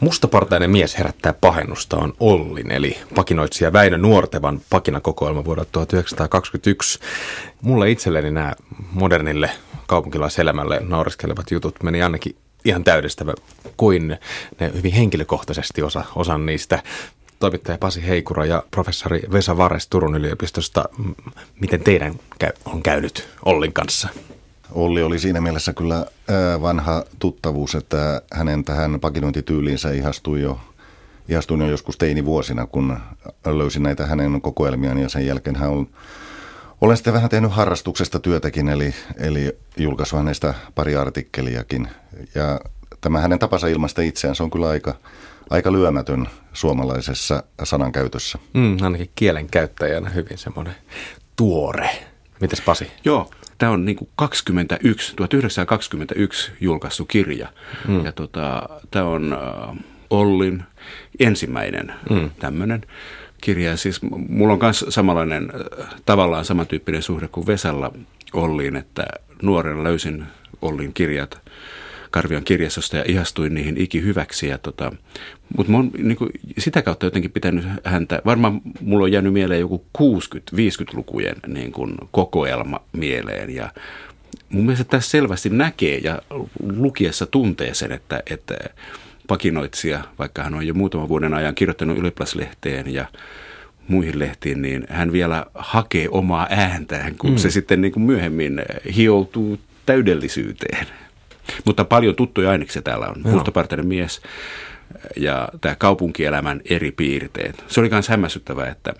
Mustapartainen mies herättää pahennusta on Ollin, eli pakinoitsija Väinö Nuortevan pakinakokoelma vuodelta 1921. Mulle itselleni nämä modernille kaupunkilaiselämälle nauriskelevat jutut meni ainakin ihan täydestävä kuin ne hyvin henkilökohtaisesti osa, osan niistä. Toimittaja Pasi Heikura ja professori Vesa Vares Turun yliopistosta. Miten teidän on käynyt Ollin kanssa? Olli oli siinä mielessä kyllä vanha tuttavuus, että hänen tähän pakinointityyliinsä ihastui jo, ihastuin jo joskus teinivuosina, kun löysin näitä hänen kokoelmiaan ja sen jälkeen hän on olen sitten vähän tehnyt harrastuksesta työtäkin, eli, eli julkaissut hänestä pari artikkeliakin. Ja tämä hänen tapansa ilmaista itseään, se on kyllä aika, aika lyömätön suomalaisessa sanankäytössä. Mm, ainakin kielen käyttäjänä hyvin semmoinen tuore. Mites Pasi? Joo, tämä on niin kuin 21, 1921 julkaistu kirja. Mm. Ja tota, tämä on äh, Ollin ensimmäinen mm. tämmöinen kirja. Siis mulla on myös samanlainen, äh, tavallaan samantyyppinen suhde kuin Vesalla Olliin, että nuorena löysin Ollin kirjat Karvion kirjastosta ja ihastuin niihin ikihyväksi. Ja tota, mutta niin sitä kautta jotenkin pitänyt häntä, varmaan mulla on jäänyt mieleen joku 60-50-lukujen niin kuin kokoelma mieleen ja mun mielestä tässä selvästi näkee ja lukiessa tuntee sen, että, että pakinoitsija, vaikka hän on jo muutaman vuoden ajan kirjoittanut yliplaslehteen ja muihin lehtiin, niin hän vielä hakee omaa ääntään, kun mm. se sitten niin kuin myöhemmin hioutuu täydellisyyteen. Mutta paljon tuttuja aineksia täällä on. Mustapartainen mies ja tämä kaupunkielämän eri piirteet. Se oli myös hämmästyttävää, että,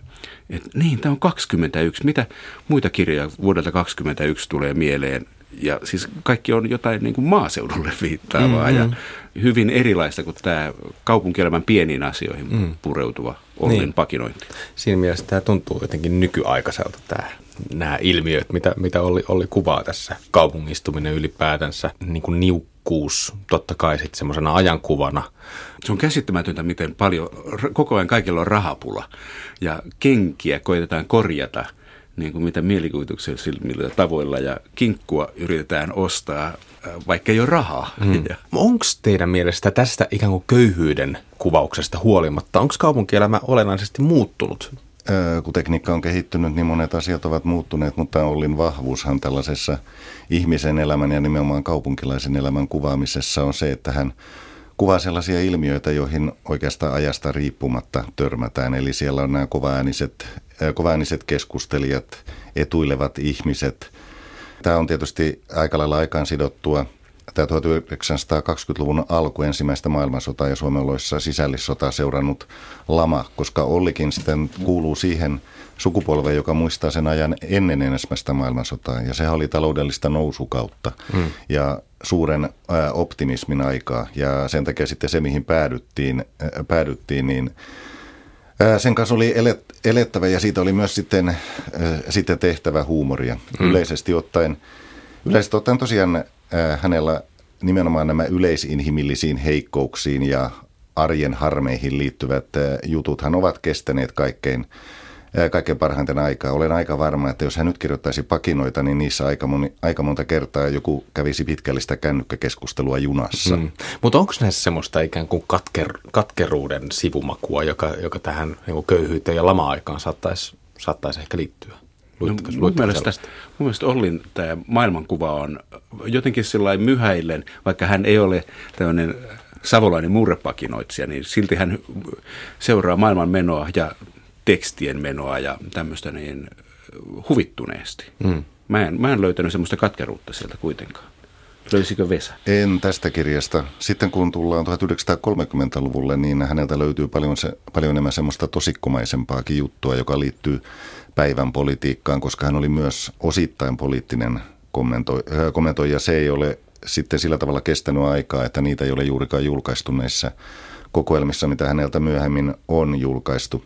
että niin, tämä on 21. Mitä muita kirjoja vuodelta 21 tulee mieleen? Ja siis kaikki on jotain niin kuin maaseudulle viittaavaa mm-hmm. ja hyvin erilaista kuin tämä kaupunkielämän pieniin asioihin mm. pureutuva Ollin niin. pakinointi. Siinä mielessä tämä tuntuu jotenkin nykyaikaiselta tämä nämä ilmiöt, mitä, mitä oli, oli kuvaa tässä kaupungistuminen ylipäätänsä, niin kuin niukkuus totta kai sitten semmoisena ajankuvana. Se on käsittämätöntä, miten paljon, koko ajan kaikilla on rahapula ja kenkiä koitetaan korjata niin kuin mitä mielikuvituksellisilla tavoilla ja kinkkua yritetään ostaa, äh, vaikka ei ole rahaa. Mm. Onko teidän mielestä tästä ikään kuin köyhyyden kuvauksesta huolimatta, onko kaupunkielämä olennaisesti muuttunut kun tekniikka on kehittynyt, niin monet asiat ovat muuttuneet, mutta Ollin vahvuushan tällaisessa ihmisen elämän ja nimenomaan kaupunkilaisen elämän kuvaamisessa on se, että hän kuvaa sellaisia ilmiöitä, joihin oikeastaan ajasta riippumatta törmätään. Eli siellä on nämä kovaääniset, kovaääniset keskustelijat, etuilevat ihmiset. Tämä on tietysti aika lailla aikaan sidottua – tämä 1920-luvun alku ensimmäistä maailmansotaa ja Suomen oloissa sisällissota seurannut lama, koska Ollikin sitten kuuluu siihen sukupolveen, joka muistaa sen ajan ennen ensimmäistä maailmansotaa. Ja sehän oli taloudellista nousukautta mm. ja suuren ää, optimismin aikaa. Ja sen takia sitten se, mihin päädyttiin, ää, päädyttiin niin sen kanssa oli elet, elettävä ja siitä oli myös sitten, sitten tehtävä huumoria. Mm. Yleisesti ottaen, yleisesti ottaen tosiaan hänellä nimenomaan nämä yleisinhimillisiin heikkouksiin ja arjen harmeihin liittyvät jututhan ovat kestäneet kaikkein, kaikkein parhaiten aikaa. Olen aika varma, että jos hän nyt kirjoittaisi pakinoita, niin niissä aika, moni, aika monta kertaa joku kävisi pitkällistä kännykkäkeskustelua junassa. Mm. Mutta onko näissä semmoista ikään kuin katker, katkeruuden sivumakua, joka, joka tähän niin köyhyyteen ja lama-aikaan saattaisi, saattaisi ehkä liittyä? Luitteko, no, mun, mielestä, mun mielestä Ollin tämä maailmankuva on jotenkin sellainen myhäillen, vaikka hän ei ole tämmöinen savolainen murrepakinoitsija, niin silti hän seuraa maailman menoa ja tekstien menoa ja tämmöistä niin huvittuneesti. Mm. Mä, en, mä en löytänyt semmoista katkeruutta sieltä kuitenkaan. Löysikö Vesa? En tästä kirjasta. Sitten kun tullaan 1930-luvulle, niin häneltä löytyy paljon, se, paljon enemmän semmoista tosikkomaisempaakin juttua, joka liittyy päivän politiikkaan, koska hän oli myös osittain poliittinen kommentoija. Se ei ole sitten sillä tavalla kestänyt aikaa, että niitä ei ole juurikaan julkaistu näissä kokoelmissa, mitä häneltä myöhemmin on julkaistu.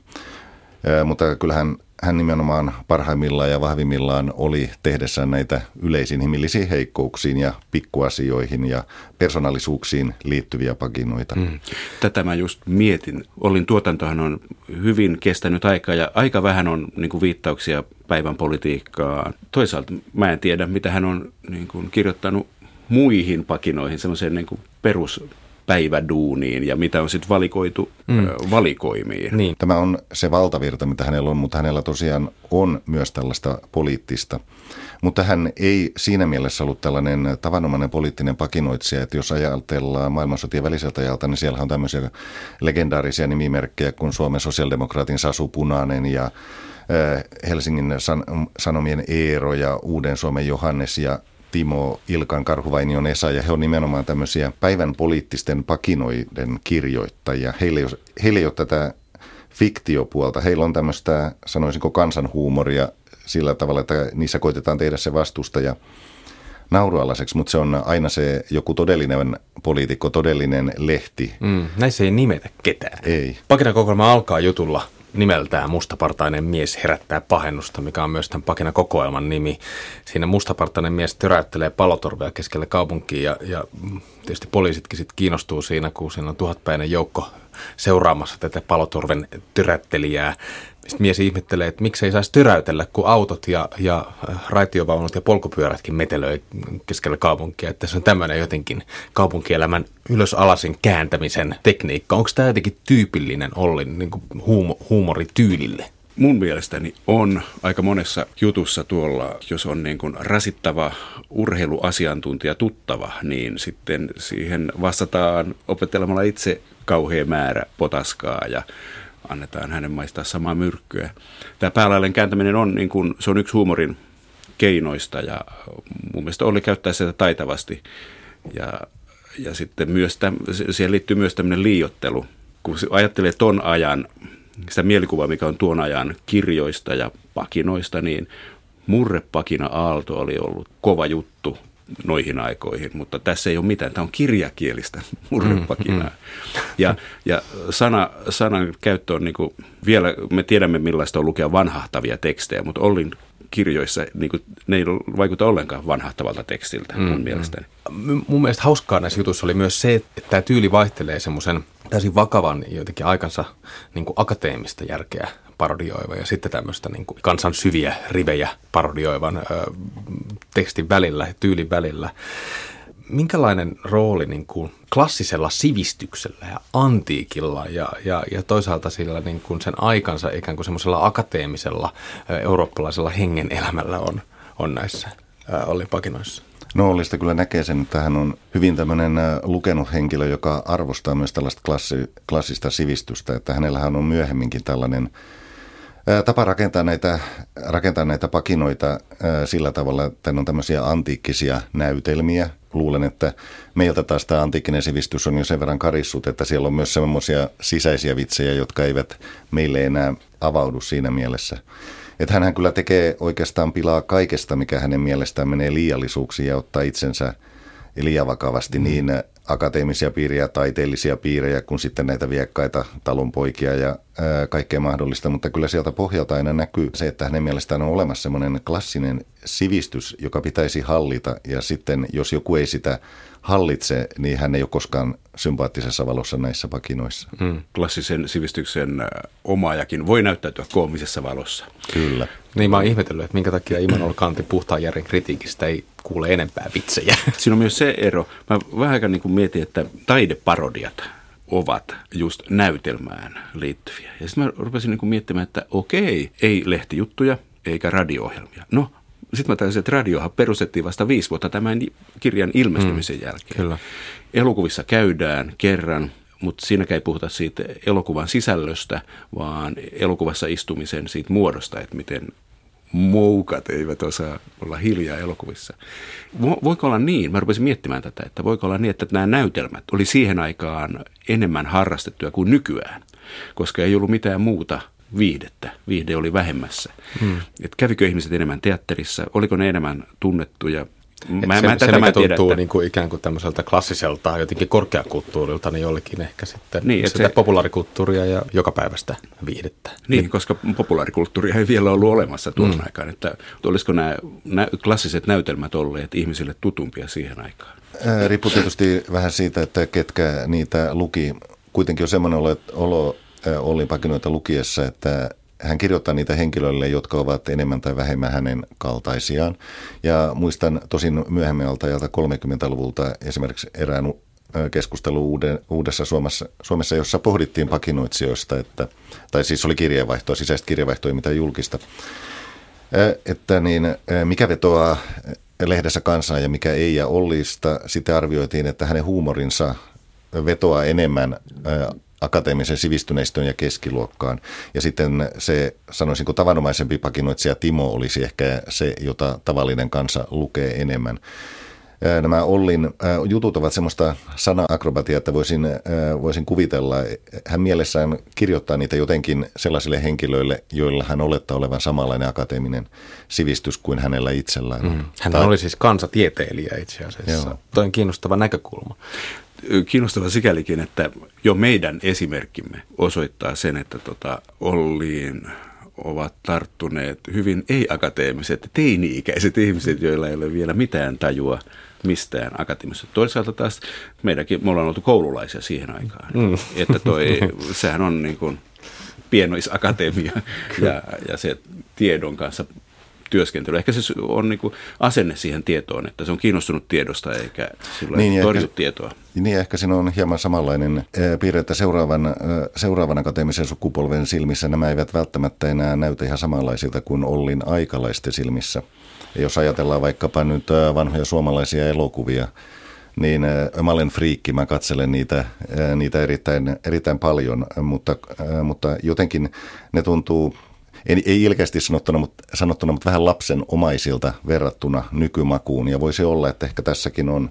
Mutta kyllähän hän nimenomaan parhaimmillaan ja vahvimmillaan oli tehdessään näitä yleisinhimillisiin heikkouksiin ja pikkuasioihin ja persoonallisuuksiin liittyviä pakinoita. Mm. Tätä mä just mietin. Olin tuotantohan on hyvin kestänyt aikaa ja aika vähän on niin kuin viittauksia päivän politiikkaan. Toisaalta mä en tiedä, mitä hän on niin kuin kirjoittanut muihin pakinoihin, semmoiseen niin perus päiväduuniin ja mitä on sitten valikoitu mm. valikoimiin. Niin. Tämä on se valtavirta, mitä hänellä on, mutta hänellä tosiaan on myös tällaista poliittista. Mutta hän ei siinä mielessä ollut tällainen tavanomainen poliittinen pakinoitsija, että jos ajatellaan maailmansotien väliseltä ajalta, niin siellä on tämmöisiä legendaarisia nimimerkkejä kuin Suomen sosiaalidemokraatin Sasu Punainen ja Helsingin Sanomien Eero ja Uuden Suomen Johannes ja Timo Ilkan Karhuvainion Esa, ja he on nimenomaan tämmöisiä päivän poliittisten pakinoiden kirjoittajia. Heillä ei, ole, heillä ei ole tätä fiktiopuolta, heillä on tämmöistä, sanoisinko, kansanhuumoria sillä tavalla, että niissä koitetaan tehdä se vastustaja naurualaiseksi, mutta se on aina se joku todellinen poliitikko, todellinen lehti. Mm, näissä ei nimetä ketään. Ei. Pakinakokoelma alkaa jutulla nimeltään Mustapartainen mies herättää pahennusta, mikä on myös tämän pakina kokoelman nimi. Siinä mustapartainen mies töräyttelee palotorvea keskelle kaupunkia ja, ja tietysti poliisitkin sitten kiinnostuu siinä, kun siinä on tuhatpäinen joukko seuraamassa tätä palotorven tyrättelijää. Sitten mies ihmettelee, että miksei saisi tyräytellä, kun autot ja, ja raitiovaunut ja polkupyörätkin metelöi keskellä kaupunkia. Että se on tämmöinen jotenkin kaupunkielämän ylös-alasin kääntämisen tekniikka. Onko tämä jotenkin tyypillinen Ollin niin huumo, huumorityylille? Mun mielestäni on aika monessa jutussa tuolla, jos on niin kuin rasittava urheiluasiantuntija tuttava, niin sitten siihen vastataan opettelemalla itse kauhean määrä potaskaa ja annetaan hänen maistaa samaa myrkkyä. Tämä päälailleen kääntäminen on, niin kuin, se on yksi huumorin keinoista ja mun mielestä oli käyttää sitä taitavasti. Ja, ja sitten myös täm, siihen liittyy myös tämmöinen liiottelu. Kun ajattelee ton ajan, sitä mielikuvaa, mikä on tuon ajan kirjoista ja pakinoista, niin murrepakina Aalto oli ollut kova juttu noihin aikoihin, mutta tässä ei ole mitään. Tämä on kirjakielistä murrepakinaa. Mm, mm. Ja, ja sana, sanan käyttö on niin kuin, vielä, me tiedämme millaista on lukea vanhahtavia tekstejä, mutta Ollin kirjoissa niin kuin, ne ei vaikuta ollenkaan vanhahtavalta tekstiltä mm, mun mm. mielestäni. Mun mielestä hauskaa näissä jutuissa oli myös se, että tämä tyyli vaihtelee semmoisen täysin vakavan jotenkin aikansa niin kuin akateemista järkeä parodioiva ja sitten tämmöistä niin kuin kansan syviä rivejä parodioivan ö, tekstin välillä, tyylin välillä. Minkälainen rooli niin kuin klassisella sivistyksellä ja antiikilla ja, ja, ja toisaalta sillä niin kuin sen aikansa ikään kuin semmoisella akateemisella eurooppalaisella hengen elämällä on, on näissä Olli Pakinoissa? No Ollista kyllä näkee sen, että hän on hyvin tämmöinen lukenut henkilö, joka arvostaa myös tällaista klassi, klassista sivistystä, että hänellähän on myöhemminkin tällainen tapa rakentaa näitä, rakentaa näitä pakinoita sillä tavalla, että on tämmöisiä antiikkisia näytelmiä. Luulen, että meiltä taas tämä antiikkinen sivistys on jo sen verran karissut, että siellä on myös semmoisia sisäisiä vitsejä, jotka eivät meille enää avaudu siinä mielessä. Että hän kyllä tekee oikeastaan pilaa kaikesta, mikä hänen mielestään menee liiallisuuksiin ja ottaa itsensä liian vakavasti mm. niin akateemisia piirejä, taiteellisia piirejä, kuin sitten näitä viekkaita talonpoikia ja ää, kaikkea mahdollista. Mutta kyllä sieltä pohjalta aina näkyy se, että hänen mielestään on olemassa semmoinen klassinen sivistys, joka pitäisi hallita. Ja sitten jos joku ei sitä hallitse, niin hän ei ole koskaan sympaattisessa valossa näissä pakinoissa. Mm. Klassisen sivistyksen omaajakin voi näyttäytyä koomisessa valossa. Kyllä. Niin mä oon ihmetellyt, että minkä takia Immanuel Kantin puhtaan järjen kritiikistä ei kuule enempää vitsejä. Siinä on myös se ero. Mä vähän aikaa niin mietin, että taideparodiat ovat just näytelmään liittyviä. Ja sitten mä rupesin niin miettimään, että okei, ei lehtijuttuja eikä radio-ohjelmia. No, sitten mä tajusin, että radiohan perustettiin vasta viisi vuotta tämän kirjan ilmestymisen mm, jälkeen. Kyllä. Elokuvissa käydään kerran, mutta siinäkään ei puhuta siitä elokuvan sisällöstä, vaan elokuvassa istumisen siitä muodosta, että miten moukat eivät osaa olla hiljaa elokuvissa. Voiko olla niin, mä rupesin miettimään tätä, että voiko olla niin, että nämä näytelmät oli siihen aikaan enemmän harrastettuja kuin nykyään, koska ei ollut mitään muuta viihdettä. Viihde oli vähemmässä. Hmm. Et kävikö ihmiset enemmän teatterissa? Oliko ne enemmän tunnettuja? Mä, se, mä, se, mikä tuntuu tiedä, että... niin kuin ikään kuin tämmöiseltä klassiselta jotenkin korkeakulttuurilta, niin jollekin ehkä sitten niin, sitä se... populaarikulttuuria ja jokapäiväistä viihdettä. Niin, niin, koska populaarikulttuuria ei vielä ollut olemassa tuon mm. aikaan. Että olisiko nämä nä- klassiset näytelmät olleet ihmisille tutumpia siihen aikaan? Riippuu tietysti vähän siitä, että ketkä niitä luki. Kuitenkin on semmoinen olo, Olli Pakinoita lukiessa, että hän kirjoittaa niitä henkilöille, jotka ovat enemmän tai vähemmän hänen kaltaisiaan. Ja muistan tosin myöhemmältä ajalta 30-luvulta esimerkiksi erään keskustelu uudessa Suomessa, Suomessa, jossa pohdittiin pakinoitsijoista, että, tai siis oli kirjeenvaihtoa, sisäistä kirjeenvaihtoa mitä julkista, että niin, mikä vetoaa lehdessä kansaa ja mikä ei, ja Ollista sitten arvioitiin, että hänen huumorinsa vetoaa enemmän akateemisen sivistyneistön ja keskiluokkaan. Ja sitten se, sanoisinko tavanomaisempi pakinoitsija Timo olisi ehkä se, jota tavallinen kansa lukee enemmän. Nämä Ollin jutut ovat semmoista sana-akrobatia, että voisin, voisin kuvitella, hän mielessään kirjoittaa niitä jotenkin sellaisille henkilöille, joilla hän olettaa olevan samanlainen akateeminen sivistys kuin hänellä itsellään. Mm. Hän tai... oli siis kansatieteilijä itse asiassa. Joo. Toi on kiinnostava näkökulma kiinnostava sikälikin, että jo meidän esimerkkimme osoittaa sen, että tota Olliin ovat tarttuneet hyvin ei-akateemiset, teini-ikäiset ihmiset, joilla ei ole vielä mitään tajua mistään akateemisesta. Toisaalta taas meidänkin, me ollaan oltu koululaisia siihen aikaan. Mm. Että toi, sehän on niin kuin pienoisakatemia ja, ja se tiedon kanssa työskentely. Ehkä se on niin kuin asenne siihen tietoon, että se on kiinnostunut tiedosta eikä sillä niin, torju ehkä, tietoa. Niin, ehkä siinä on hieman samanlainen piirre, että seuraavan, seuraavan akateemisen sukupolven silmissä nämä eivät välttämättä enää näytä ihan samanlaisilta kuin Ollin aikalaisten silmissä. Ja jos ajatellaan vaikkapa nyt vanhoja suomalaisia elokuvia, niin mä olen friikki, mä katselen niitä, niitä erittäin, erittäin paljon, mutta, mutta jotenkin ne tuntuu ei, ei ilkeästi sanottuna mutta, sanottuna, mutta vähän lapsen omaisilta verrattuna nykymakuun. Ja voisi olla, että ehkä tässäkin on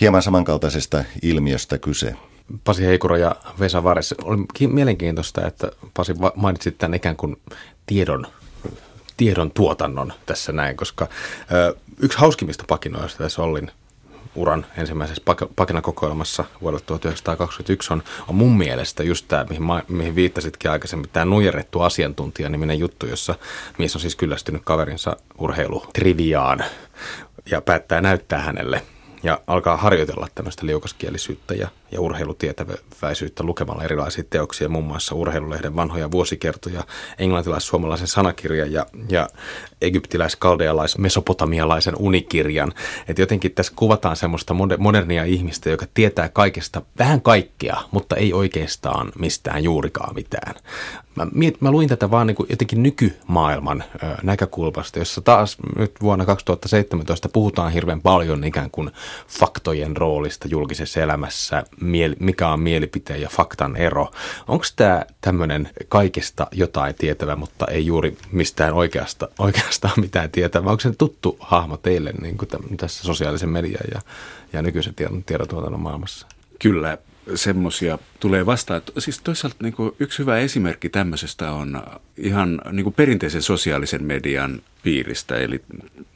hieman samankaltaisesta ilmiöstä kyse. Pasi Heikura ja Vesa Vares, oli mielenkiintoista, että Pasi mainitsit tämän ikään kuin tiedon, tiedon tuotannon tässä näin, koska ö, yksi hauskimmista pakinoista tässä Ollin uran ensimmäisessä pakinakokoelmassa vuodelta 1921 on, on mun mielestä just tämä, mihin, mihin viittasitkin aikaisemmin, tämä nujerrettu asiantuntija-niminen juttu, jossa mies on siis kyllästynyt kaverinsa urheilutriviaan ja päättää näyttää hänelle ja alkaa harjoitella tämmöistä liukaskielisyyttä ja, ja urheilutietäväisyyttä lukemalla erilaisia teoksia, muun muassa urheilulehden vanhoja vuosikertoja, englantilais-suomalaisen sanakirjan ja, ja egyptiläis-kaldealais-mesopotamialaisen unikirjan. Että jotenkin tässä kuvataan semmoista modernia ihmistä, joka tietää kaikesta vähän kaikkea, mutta ei oikeastaan mistään juurikaan mitään. Mä, miet, mä luin tätä vaan niin kuin jotenkin nykymaailman ö, näkökulmasta, jossa taas nyt vuonna 2017 puhutaan hirveän paljon ikään kuin faktojen roolista julkisessa elämässä, mieli, mikä on mielipiteen ja faktan ero. Onko tämä tämmöinen kaikesta jotain tietävä, mutta ei juuri mistään oikeasta, oikeastaan mitään tietävä? Onko se tuttu hahmo teille niin kuin tässä sosiaalisen median ja, ja nykyisen tiedotuotannon maailmassa? Kyllä, semmoisia tulee vastaan. Siis toisaalta niin kuin yksi hyvä esimerkki tämmöisestä on ihan niin kuin perinteisen sosiaalisen median piiristä, eli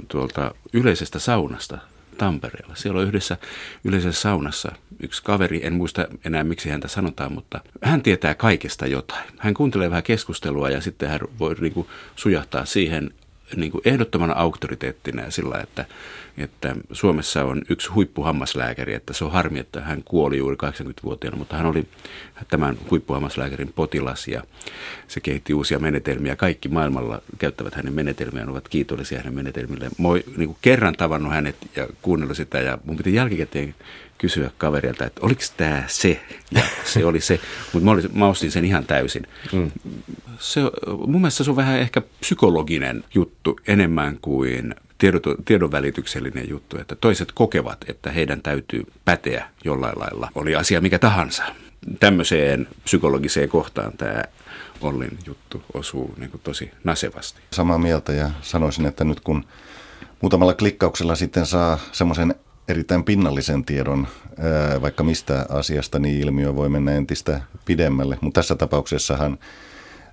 tuolta yleisestä saunasta Tampereella. Siellä on yhdessä yleisessä saunassa yksi kaveri, en muista enää miksi häntä sanotaan, mutta hän tietää kaikesta jotain. Hän kuuntelee vähän keskustelua ja sitten hän voi niin kuin, sujahtaa siihen niin kuin ehdottomana auktoriteettina sillä, että, että Suomessa on yksi huippuhammaslääkäri, että se on harmi, että hän kuoli juuri 80-vuotiaana, mutta hän oli tämän huippuhammaslääkärin potilas ja se kehitti uusia menetelmiä. Kaikki maailmalla käyttävät hänen menetelmiään, ovat kiitollisia hänen menetelmilleen. Mä niin kuin kerran tavannut hänet ja kuunnellut sitä ja mun piti jälkikäteen kysyä kaverilta, että oliko tämä se, ja se oli se, mutta mä, mä ostin sen ihan täysin. Mm. Se, mun mielestä se on vähän ehkä psykologinen juttu enemmän kuin tiedonvälityksellinen juttu, että toiset kokevat, että heidän täytyy päteä jollain lailla, oli asia mikä tahansa. Tämmöiseen psykologiseen kohtaan tämä Ollin juttu osuu niin kuin tosi nasevasti. Samaa mieltä ja sanoisin, että nyt kun muutamalla klikkauksella sitten saa semmoisen erittäin pinnallisen tiedon vaikka mistä asiasta, niin ilmiö voi mennä entistä pidemmälle. Mutta tässä tapauksessahan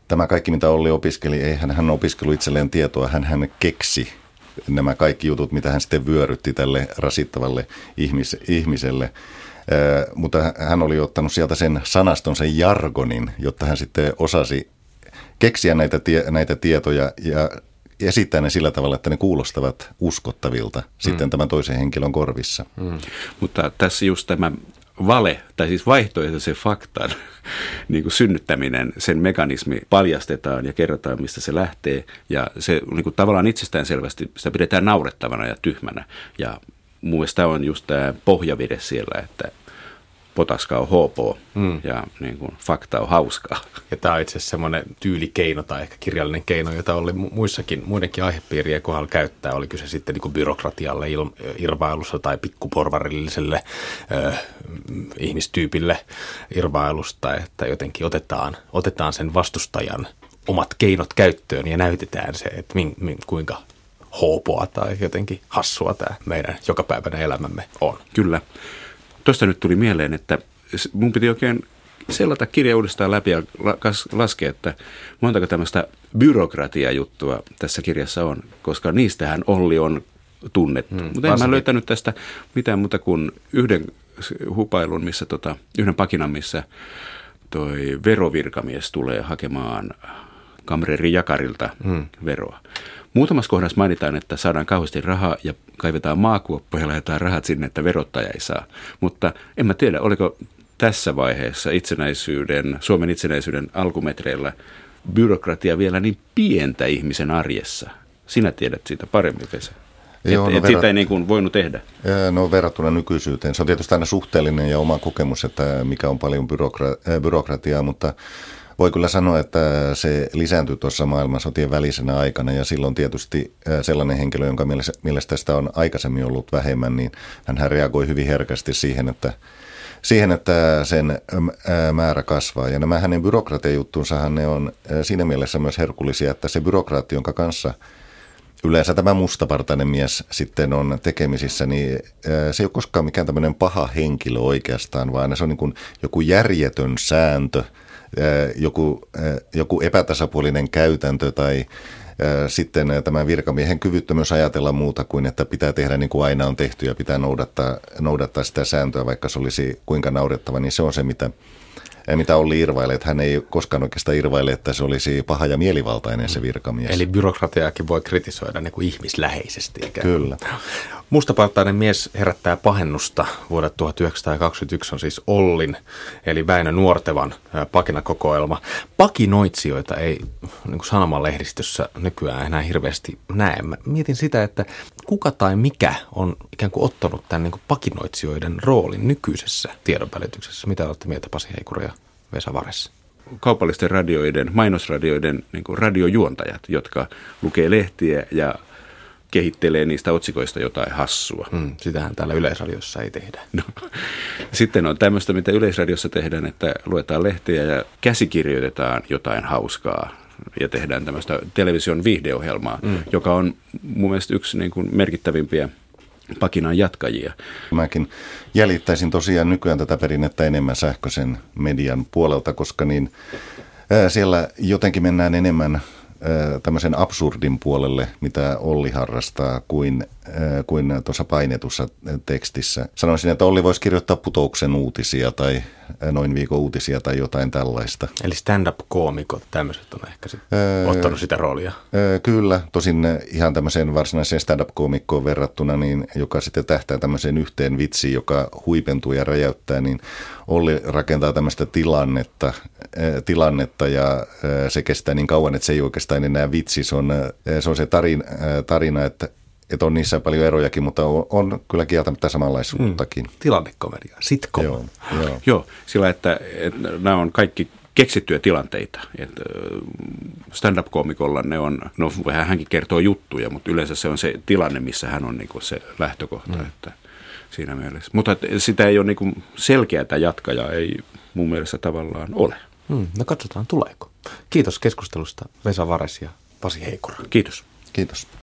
tämä kaikki, mitä Olli opiskeli, ei hän, hän opiskellut itselleen tietoa, hän, hän keksi nämä kaikki jutut, mitä hän sitten vyörytti tälle rasittavalle ihmis, ihmiselle. mutta hän oli ottanut sieltä sen sanaston, sen jargonin, jotta hän sitten osasi keksiä näitä, tie, näitä tietoja ja esittää ne sillä tavalla, että ne kuulostavat uskottavilta mm. sitten tämän toisen henkilön korvissa. Mm. Mutta tässä just tämä vale, tai siis vaihtoehtoisen faktan niin kuin synnyttäminen, sen mekanismi paljastetaan ja kerrotaan, mistä se lähtee. Ja se niin kuin tavallaan itsestään selvästi, sitä pidetään naurettavana ja tyhmänä. Ja mun mielestä on just tämä pohjavire siellä, että potaska on hopo mm. ja niin kuin, fakta on hauskaa. Ja tämä on itse asiassa semmoinen tyylikeino tai ehkä kirjallinen keino, jota oli muissakin, muidenkin aihepiirien kohdalla käyttää. Oli kyse sitten niin kuin byrokratialle, il, irvailussa tai pikkuporvarilliselle ö, ihmistyypille irvailusta, että jotenkin otetaan, otetaan sen vastustajan omat keinot käyttöön ja näytetään se, että min, min, kuinka hoopoa tai jotenkin hassua tämä meidän jokapäiväinen elämämme on. Kyllä. Tuosta nyt tuli mieleen, että mun piti oikein sellata kirja uudestaan läpi ja laskea, että montako tämmöistä byrokratia-juttua tässä kirjassa on, koska niistähän Olli on tunnettu. Hmm, Mutta en mä löytänyt tästä mitään muuta kuin yhden hupailun, missä tota, yhden pakinan, missä toi verovirkamies tulee hakemaan kamreeri Jakarilta hmm. veroa. Muutamassa kohdassa mainitaan, että saadaan kauheasti rahaa ja kaivetaan maakuoppa ja laitetaan rahat sinne, että verottaja ei saa. Mutta en mä tiedä, oliko tässä vaiheessa itsenäisyyden, Suomen itsenäisyyden alkumetreillä byrokratia vielä niin pientä ihmisen arjessa. Sinä tiedät siitä paremmin, Vesa. Joo, no et, verrat... sitä ei niin kuin voinut tehdä. No verrattuna nykyisyyteen. Se on tietysti aina suhteellinen ja oma kokemus, että mikä on paljon byrokra- byrokratiaa, mutta voi kyllä sanoa, että se lisääntyi tuossa maailmansotien välisenä aikana ja silloin tietysti sellainen henkilö, jonka mielestä sitä on aikaisemmin ollut vähemmän, niin hän reagoi hyvin herkästi siihen, että siihen, että sen määrä kasvaa. Ja nämä hänen byrokratiajuttunsahan ne on siinä mielessä myös herkullisia, että se byrokraatti, jonka kanssa yleensä tämä mustapartainen mies sitten on tekemisissä, niin se ei ole koskaan mikään tämmöinen paha henkilö oikeastaan, vaan se on niin kuin joku järjetön sääntö – joku, joku epätasapuolinen käytäntö tai sitten tämä virkamiehen kyvyttömyys ajatella muuta kuin, että pitää tehdä niin kuin aina on tehty ja pitää noudattaa, noudattaa sitä sääntöä, vaikka se olisi kuinka naurettava, niin se on se, mitä, mitä Olli irvailee, että hän ei koskaan oikeastaan irvaile, että se olisi paha ja mielivaltainen se virkamies. Eli byrokratiaakin voi kritisoida niin kuin ihmisläheisesti. Ikään. Kyllä. Mustapartainen mies herättää pahennusta. Vuodet 1921 on siis Ollin, eli Väinö Nuortevan pakinakokoelma. Pakinoitsijoita ei niin kuin sanomalehdistössä nykyään enää hirveästi näe. Mä mietin sitä, että kuka tai mikä on ikään kuin ottanut tämän niin kuin pakinoitsijoiden roolin nykyisessä tiedonvälityksessä. Mitä olette mieltä Pasi Heikura ja Vesa Vares? kaupallisten radioiden, mainosradioiden niin radiojuontajat, jotka lukee lehtiä ja kehittelee niistä otsikoista jotain hassua. Mm, sitähän täällä Yleisradiossa ei tehdä. No. Sitten on tämmöistä, mitä Yleisradiossa tehdään, että luetaan lehtiä ja käsikirjoitetaan jotain hauskaa ja tehdään tämmöistä television viihdeohjelmaa, mm. joka on mun mielestä yksi niin kuin merkittävimpiä pakinan jatkajia. Mäkin jäljittäisin tosiaan nykyään tätä perinnettä enemmän sähköisen median puolelta, koska niin siellä jotenkin mennään enemmän tämmöisen absurdin puolelle, mitä Olli harrastaa, kuin, kuin tuossa painetussa tekstissä. Sanoisin, että Olli voisi kirjoittaa putouksen uutisia tai noin viikon uutisia tai jotain tällaista. Eli stand-up-koomikot, tämmöiset on ehkä sit öö, ottanut sitä roolia. Öö, kyllä, tosin ihan tämmöiseen varsinaiseen stand-up-koomikkoon verrattuna, niin joka sitten tähtää tämmöiseen yhteen vitsiin, joka huipentuu ja räjäyttää, niin Olli rakentaa tämmöistä tilannetta, tilannetta ja se kestää niin kauan, että se ei oikeastaan enää vitsi. Se on se, on se tarina, tarina että että on niissä paljon erojakin, mutta on, on kyllä kieltämättä samanlaisuuttakin. Mm. Tilannekomedia, sitcom. Joo, joo. joo sillä että, että nämä on kaikki keksittyjä tilanteita. Että stand-up-koomikolla ne on, no vähän hänkin kertoo juttuja, mutta yleensä se on se tilanne, missä hän on niin se lähtökohta. Mm. Että siinä mielessä. Mutta sitä ei ole niin selkeää jatkajaa, ei mun mielestä tavallaan ole. Mm, no katsotaan tuleeko. Kiitos keskustelusta Vesa Vares ja Pasi Heikura. Kiitos. Kiitos.